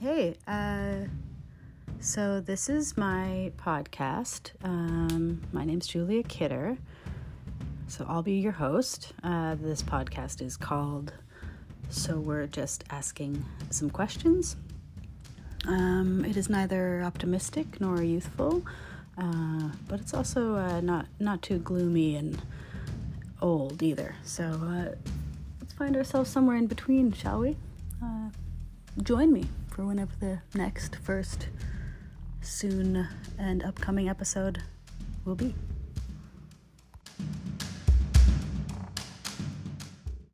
Hey, uh, so this is my podcast. Um, my name's Julia Kidder. So I'll be your host. Uh, this podcast is called So We're Just Asking Some Questions. Um, it is neither optimistic nor youthful, uh, but it's also uh, not not too gloomy and old either. So uh, let's find ourselves somewhere in between, shall we? Uh, join me for whenever the next, first, soon, and upcoming episode will be.